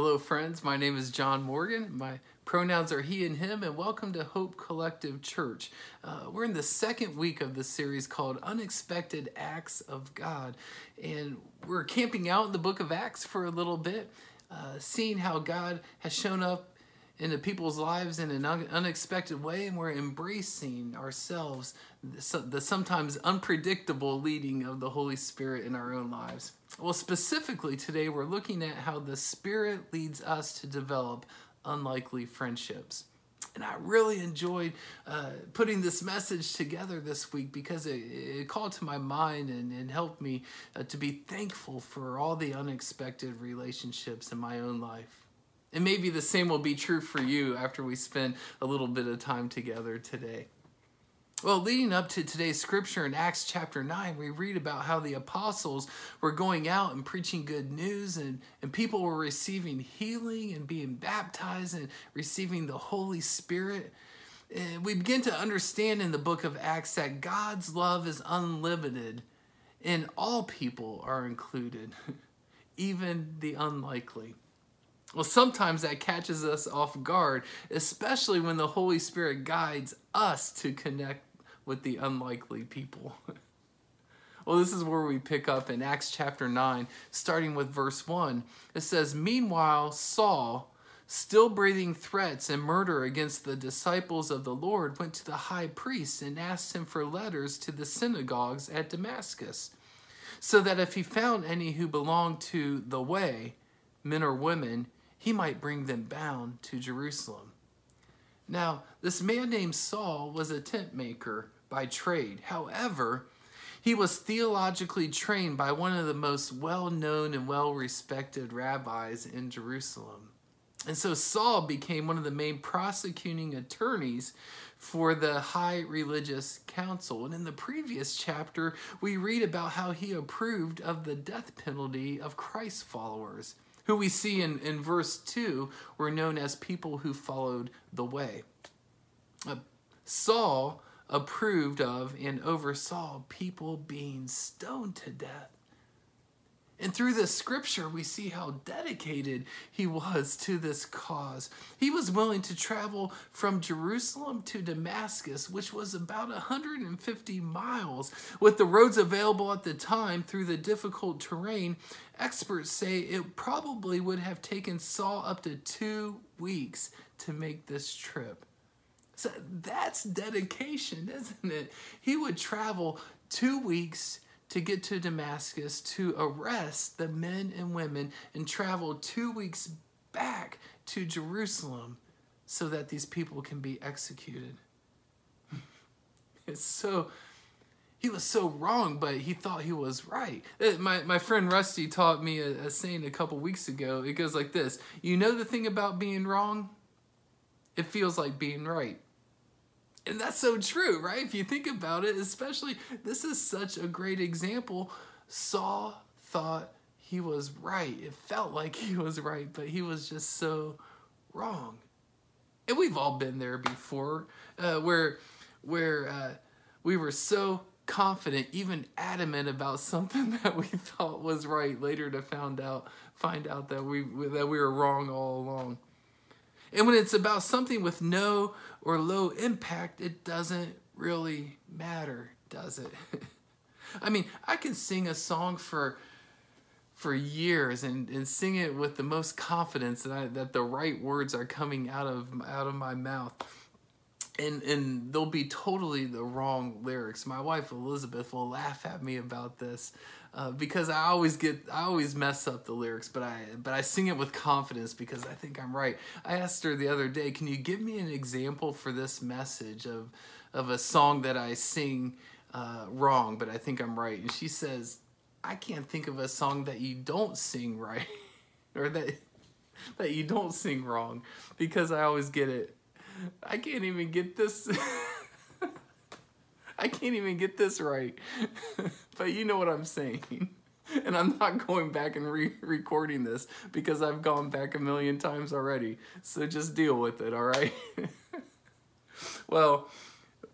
Hello, friends. My name is John Morgan. My pronouns are he and him, and welcome to Hope Collective Church. Uh, we're in the second week of the series called Unexpected Acts of God, and we're camping out in the book of Acts for a little bit, uh, seeing how God has shown up into people's lives in an unexpected way, and we're embracing ourselves the, sometimes unpredictable leading of the Holy Spirit in our own lives. Well, specifically today, we're looking at how the Spirit leads us to develop unlikely friendships. And I really enjoyed uh, putting this message together this week because it, it called to my mind and, and helped me uh, to be thankful for all the unexpected relationships in my own life. And maybe the same will be true for you after we spend a little bit of time together today. Well, leading up to today's scripture in Acts chapter 9, we read about how the apostles were going out and preaching good news, and, and people were receiving healing and being baptized and receiving the Holy Spirit. And we begin to understand in the book of Acts that God's love is unlimited and all people are included, even the unlikely. Well, sometimes that catches us off guard, especially when the Holy Spirit guides us to connect with the unlikely people. well, this is where we pick up in Acts chapter 9, starting with verse 1. It says, Meanwhile, Saul, still breathing threats and murder against the disciples of the Lord, went to the high priest and asked him for letters to the synagogues at Damascus, so that if he found any who belonged to the way, men or women, he might bring them bound to Jerusalem. Now, this man named Saul was a tent maker by trade. However, he was theologically trained by one of the most well known and well respected rabbis in Jerusalem. And so Saul became one of the main prosecuting attorneys for the high religious council. And in the previous chapter, we read about how he approved of the death penalty of Christ's followers who we see in, in verse 2 were known as people who followed the way. Uh, Saul approved of and oversaw people being stoned to death. And through this scripture, we see how dedicated he was to this cause. He was willing to travel from Jerusalem to Damascus, which was about 150 miles. With the roads available at the time through the difficult terrain, experts say it probably would have taken Saul up to two weeks to make this trip. So that's dedication, isn't it? He would travel two weeks to get to Damascus to arrest the men and women and travel two weeks back to Jerusalem so that these people can be executed. it's so, he was so wrong, but he thought he was right. Uh, my, my friend Rusty taught me a, a saying a couple weeks ago. It goes like this You know the thing about being wrong? It feels like being right. And that's so true, right? If you think about it, especially this is such a great example. Saul thought he was right. It felt like he was right, but he was just so wrong. And we've all been there before, uh, where where uh, we were so confident, even adamant about something that we thought was right, later to found out find out that we that we were wrong all along. And when it's about something with no or low impact, it doesn't really matter, does it? I mean, I can sing a song for for years and, and sing it with the most confidence that I, that the right words are coming out of out of my mouth. And and they'll be totally the wrong lyrics. My wife Elizabeth will laugh at me about this uh, because I always get I always mess up the lyrics, but I but I sing it with confidence because I think I'm right. I asked her the other day, "Can you give me an example for this message of of a song that I sing uh, wrong, but I think I'm right?" And she says, "I can't think of a song that you don't sing right, or that that you don't sing wrong, because I always get it. I can't even get this." I can't even get this right. but you know what I'm saying. And I'm not going back and re recording this because I've gone back a million times already. So just deal with it, all right? well,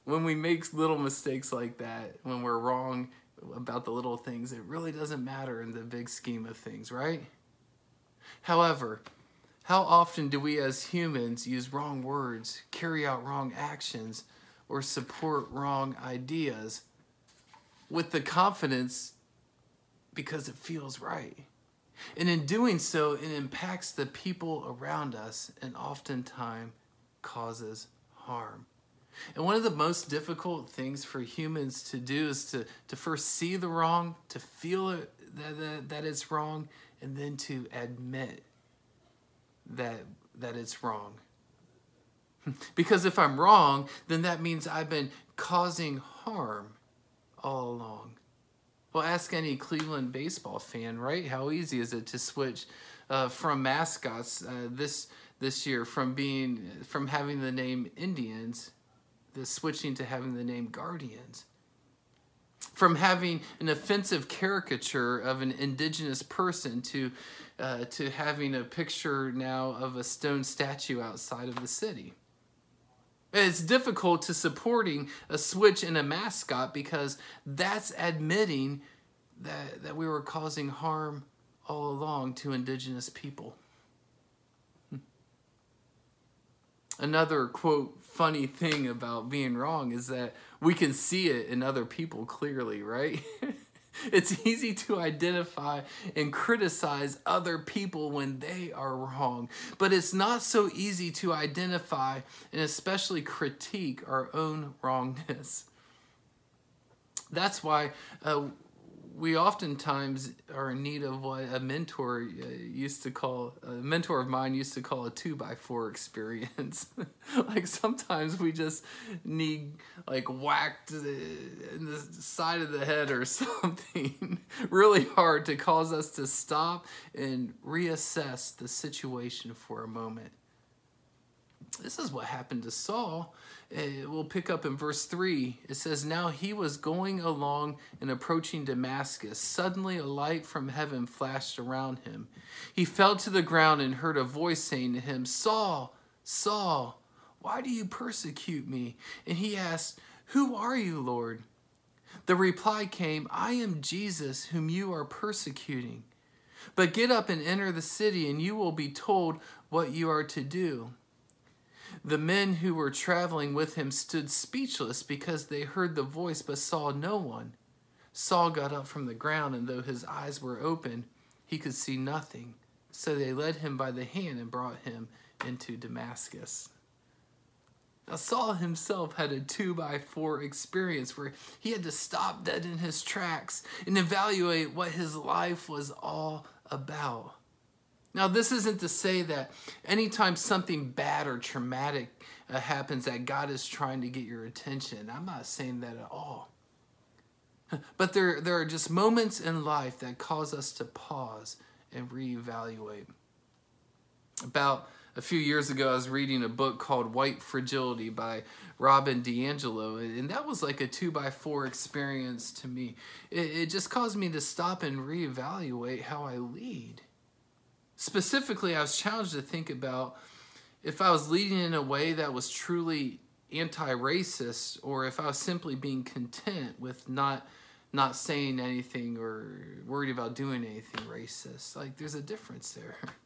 when we make little mistakes like that, when we're wrong about the little things, it really doesn't matter in the big scheme of things, right? However, How often do we as humans use wrong words, carry out wrong actions, or support wrong ideas with the confidence because it feels right? And in doing so, it impacts the people around us and oftentimes causes harm. And one of the most difficult things for humans to do is to, to first see the wrong, to feel it, that, that, that it's wrong, and then to admit that, that it's wrong. Because if I'm wrong, then that means I've been causing harm all along. Well, ask any Cleveland baseball fan, right? How easy is it to switch uh, from mascots uh, this this year from being from having the name Indians, the switching to having the name Guardians, from having an offensive caricature of an indigenous person to uh, to having a picture now of a stone statue outside of the city. It's difficult to supporting a switch in a mascot because that's admitting that, that we were causing harm all along to indigenous people. Another quote funny thing about being wrong is that we can see it in other people clearly, right? It's easy to identify and criticize other people when they are wrong, but it's not so easy to identify and especially critique our own wrongness. That's why uh, we oftentimes are in need of what a mentor uh, used to call a mentor of mine used to call a two by four experience. Like sometimes we just need like whacked in the side of the head or something really hard to cause us to stop and reassess the situation for a moment this is what happened to Saul. Uh, we'll pick up in verse 3. It says, Now he was going along and approaching Damascus. Suddenly a light from heaven flashed around him. He fell to the ground and heard a voice saying to him, Saul, Saul, why do you persecute me? And he asked, Who are you, Lord? The reply came, I am Jesus, whom you are persecuting. But get up and enter the city, and you will be told what you are to do. The men who were traveling with him stood speechless because they heard the voice but saw no one. Saul got up from the ground, and though his eyes were open, he could see nothing. So they led him by the hand and brought him into Damascus. Now, Saul himself had a two by four experience where he had to stop dead in his tracks and evaluate what his life was all about. Now, this isn't to say that anytime something bad or traumatic uh, happens, that God is trying to get your attention. I'm not saying that at all. But there, there are just moments in life that cause us to pause and reevaluate. About a few years ago, I was reading a book called White Fragility by Robin DiAngelo, and that was like a two by four experience to me. It, it just caused me to stop and reevaluate how I lead. Specifically, I was challenged to think about if I was leading in a way that was truly anti-racist or if I was simply being content with not not saying anything or worried about doing anything racist. Like there's a difference there.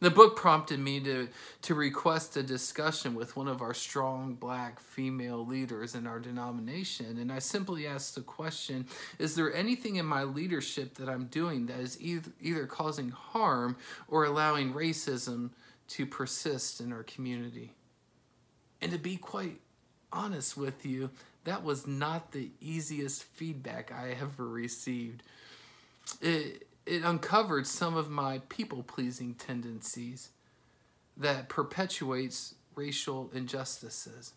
The book prompted me to, to request a discussion with one of our strong black female leaders in our denomination. And I simply asked the question Is there anything in my leadership that I'm doing that is either, either causing harm or allowing racism to persist in our community? And to be quite honest with you, that was not the easiest feedback I ever received. It, it uncovered some of my people pleasing tendencies that perpetuates racial injustices.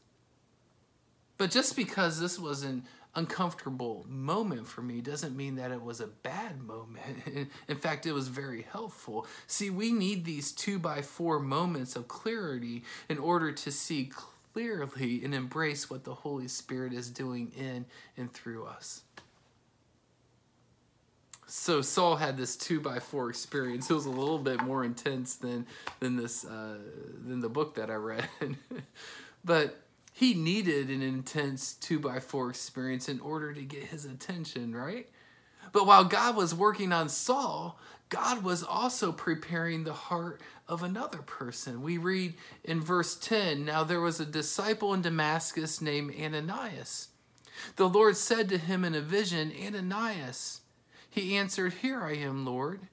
But just because this was an uncomfortable moment for me doesn't mean that it was a bad moment. In fact, it was very helpful. See, we need these two by four moments of clarity in order to see clearly and embrace what the Holy Spirit is doing in and through us so Saul had this two by four experience. It was a little bit more intense than than this uh, than the book that I read, but he needed an intense two by four experience in order to get his attention, right? But while God was working on Saul, God was also preparing the heart of another person. We read in verse 10 Now there was a disciple in Damascus named Ananias. The Lord said to him in a vision, Ananias. He answered, Here I am, Lord.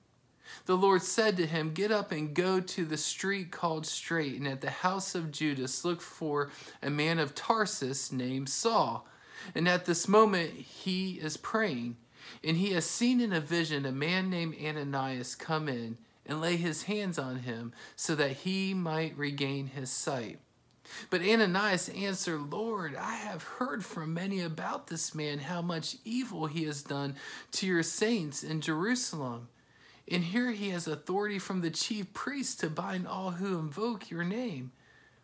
The Lord said to him, Get up and go to the street called Straight, and at the house of Judas look for a man of Tarsus named Saul. And at this moment he is praying, and he has seen in a vision a man named Ananias come in and lay his hands on him so that he might regain his sight. But Ananias answered, Lord, I have heard from many about this man, how much evil he has done to your saints in Jerusalem. And here he has authority from the chief priest to bind all who invoke your name.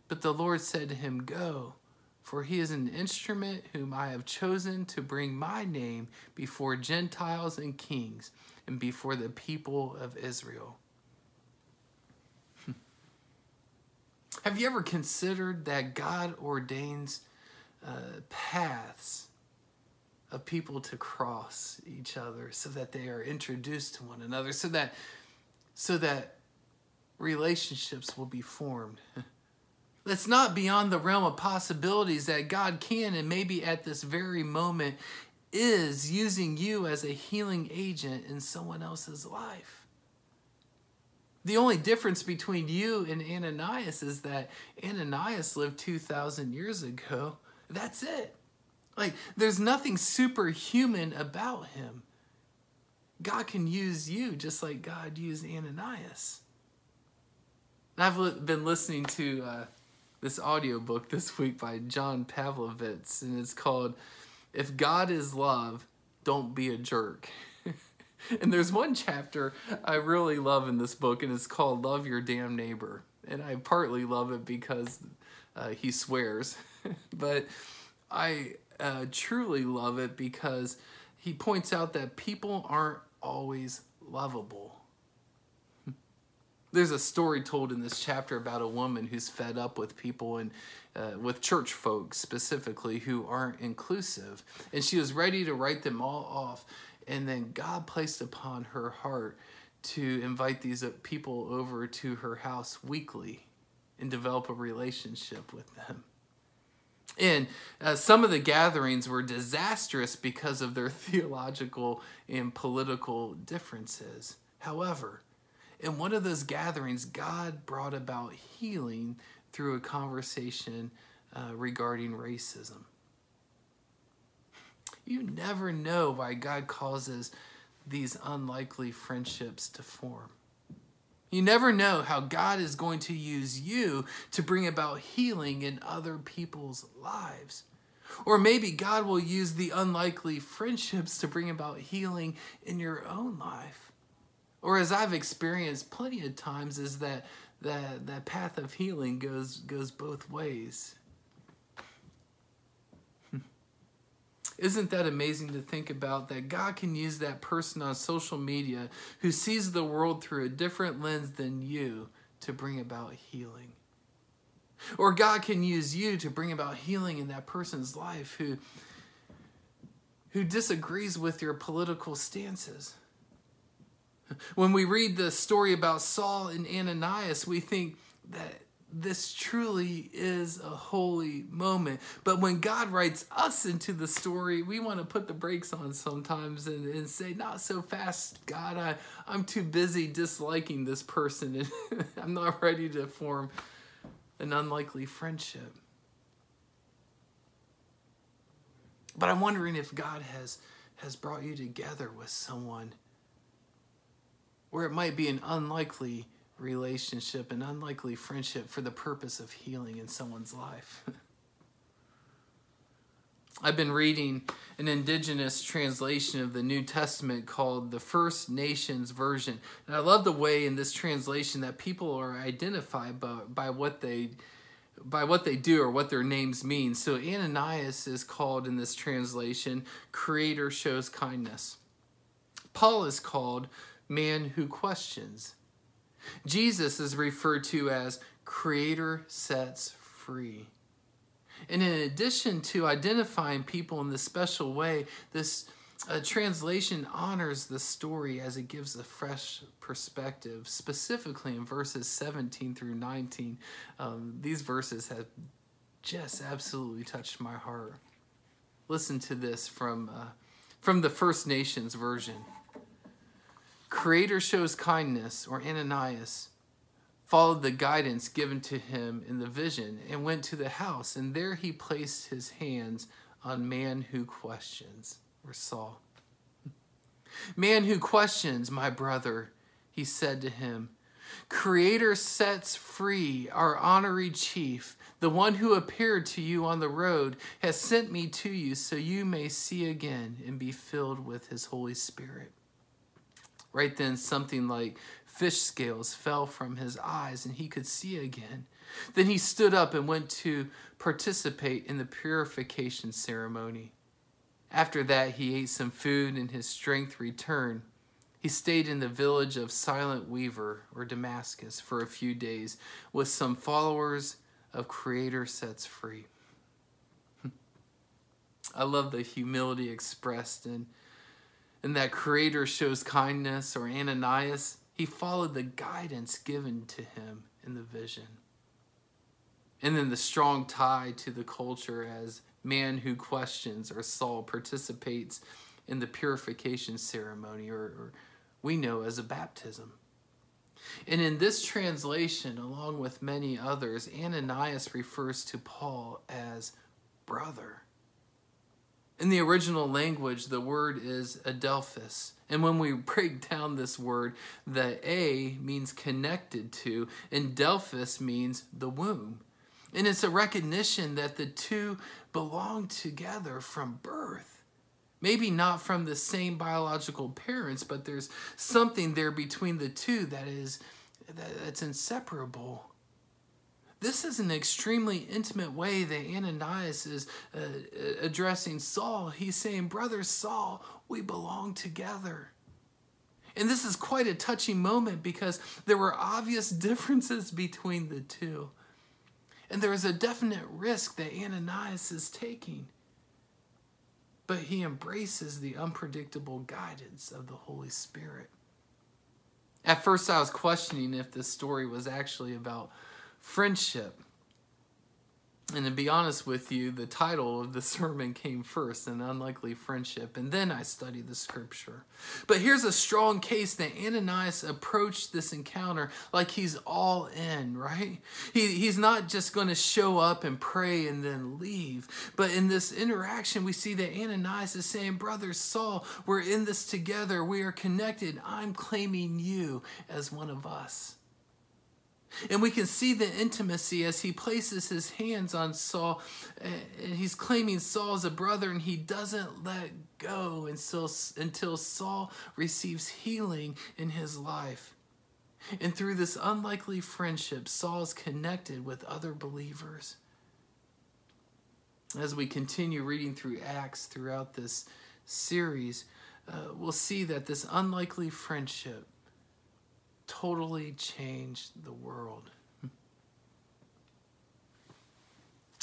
But the Lord said to him, Go, for he is an instrument whom I have chosen to bring my name before Gentiles and kings and before the people of Israel. Have you ever considered that God ordains uh, paths of people to cross each other so that they are introduced to one another, so that so that relationships will be formed? That's not beyond the realm of possibilities that God can and maybe at this very moment is using you as a healing agent in someone else's life. The only difference between you and Ananias is that Ananias lived 2,000 years ago. That's it. Like, there's nothing superhuman about him. God can use you just like God used Ananias. I've been listening to uh, this audiobook this week by John Pavlovitz, and it's called If God is Love, Don't Be a Jerk. and there's one chapter I really love in this book, and it's called Love Your Damn Neighbor. And I partly love it because uh, he swears, but I uh, truly love it because he points out that people aren't always lovable. There's a story told in this chapter about a woman who's fed up with people and uh, with church folks specifically who aren't inclusive. And she was ready to write them all off and then God placed upon her heart to invite these people over to her house weekly and develop a relationship with them. And uh, some of the gatherings were disastrous because of their theological and political differences. However, in one of those gatherings, God brought about healing through a conversation uh, regarding racism. You never know why God causes these unlikely friendships to form. You never know how God is going to use you to bring about healing in other people's lives. Or maybe God will use the unlikely friendships to bring about healing in your own life. Or as I've experienced plenty of times is that that that path of healing goes goes both ways. Isn't that amazing to think about that God can use that person on social media who sees the world through a different lens than you to bring about healing? Or God can use you to bring about healing in that person's life who, who disagrees with your political stances. When we read the story about Saul and Ananias, we think that this truly is a holy moment. But when God writes us into the story, we want to put the brakes on sometimes and, and say, Not so fast, God. I, I'm too busy disliking this person and I'm not ready to form an unlikely friendship. But I'm wondering if God has, has brought you together with someone where it might be an unlikely relationship, and unlikely friendship for the purpose of healing in someone's life. I've been reading an indigenous translation of the New Testament called the First Nations Version. And I love the way in this translation that people are identified by, by what they by what they do or what their names mean. So Ananias is called in this translation creator shows kindness. Paul is called man who questions. Jesus is referred to as creator sets free. And in addition to identifying people in this special way, this a translation honors the story as it gives a fresh perspective, specifically in verses 17 through 19. Um, these verses have just absolutely touched my heart. Listen to this from, uh, from the First Nations version. Creator shows kindness, or Ananias followed the guidance given to him in the vision and went to the house, and there he placed his hands on man who questions or Saul. Man who questions, my brother, he said to him, Creator sets free our honorary chief, the one who appeared to you on the road, has sent me to you so you may see again and be filled with his Holy Spirit. Right then, something like fish scales fell from his eyes and he could see again. Then he stood up and went to participate in the purification ceremony. After that, he ate some food and his strength returned. He stayed in the village of Silent Weaver, or Damascus, for a few days with some followers of Creator Sets Free. I love the humility expressed in, in that Creator shows kindness, or Ananias, he followed the guidance given to him in the vision. And then the strong tie to the culture as man who questions or Saul participates in the purification ceremony, or, or we know as a baptism. And in this translation, along with many others, Ananias refers to Paul as brother. In the original language, the word is adelphus. And when we break down this word, the A means connected to, and Delphus means the womb. And it's a recognition that the two belong together from birth. Maybe not from the same biological parents, but there's something there between the two that is that's inseparable. This is an extremely intimate way that Ananias is uh, addressing Saul. He's saying, Brother Saul, we belong together. And this is quite a touching moment because there were obvious differences between the two. And there is a definite risk that Ananias is taking. But he embraces the unpredictable guidance of the Holy Spirit. At first, I was questioning if this story was actually about friendship and to be honest with you, the title of the sermon came first, An Unlikely Friendship, and then I studied the scripture. But here's a strong case that Ananias approached this encounter like he's all in, right? He, he's not just going to show up and pray and then leave. But in this interaction, we see that Ananias is saying, Brother Saul, we're in this together. We are connected. I'm claiming you as one of us. And we can see the intimacy as he places his hands on Saul. And he's claiming Saul as a brother, and he doesn't let go until, until Saul receives healing in his life. And through this unlikely friendship, Saul is connected with other believers. As we continue reading through Acts throughout this series, uh, we'll see that this unlikely friendship totally changed the world.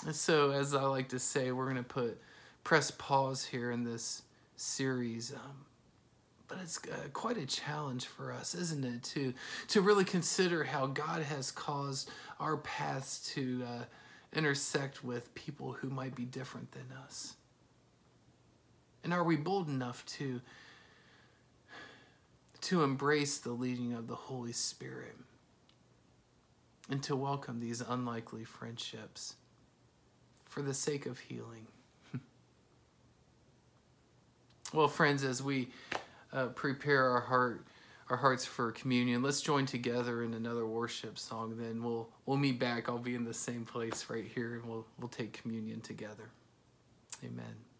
And so, as I like to say, we're going to put press pause here in this series. Um, but it's uh, quite a challenge for us, isn't it, to to really consider how God has caused our paths to uh, intersect with people who might be different than us. And are we bold enough to to embrace the leading of the Holy Spirit and to welcome these unlikely friendships for the sake of healing. well, friends, as we uh, prepare our heart, our hearts for communion, let's join together in another worship song. Then we'll we'll meet back. I'll be in the same place right here, and we'll we'll take communion together. Amen.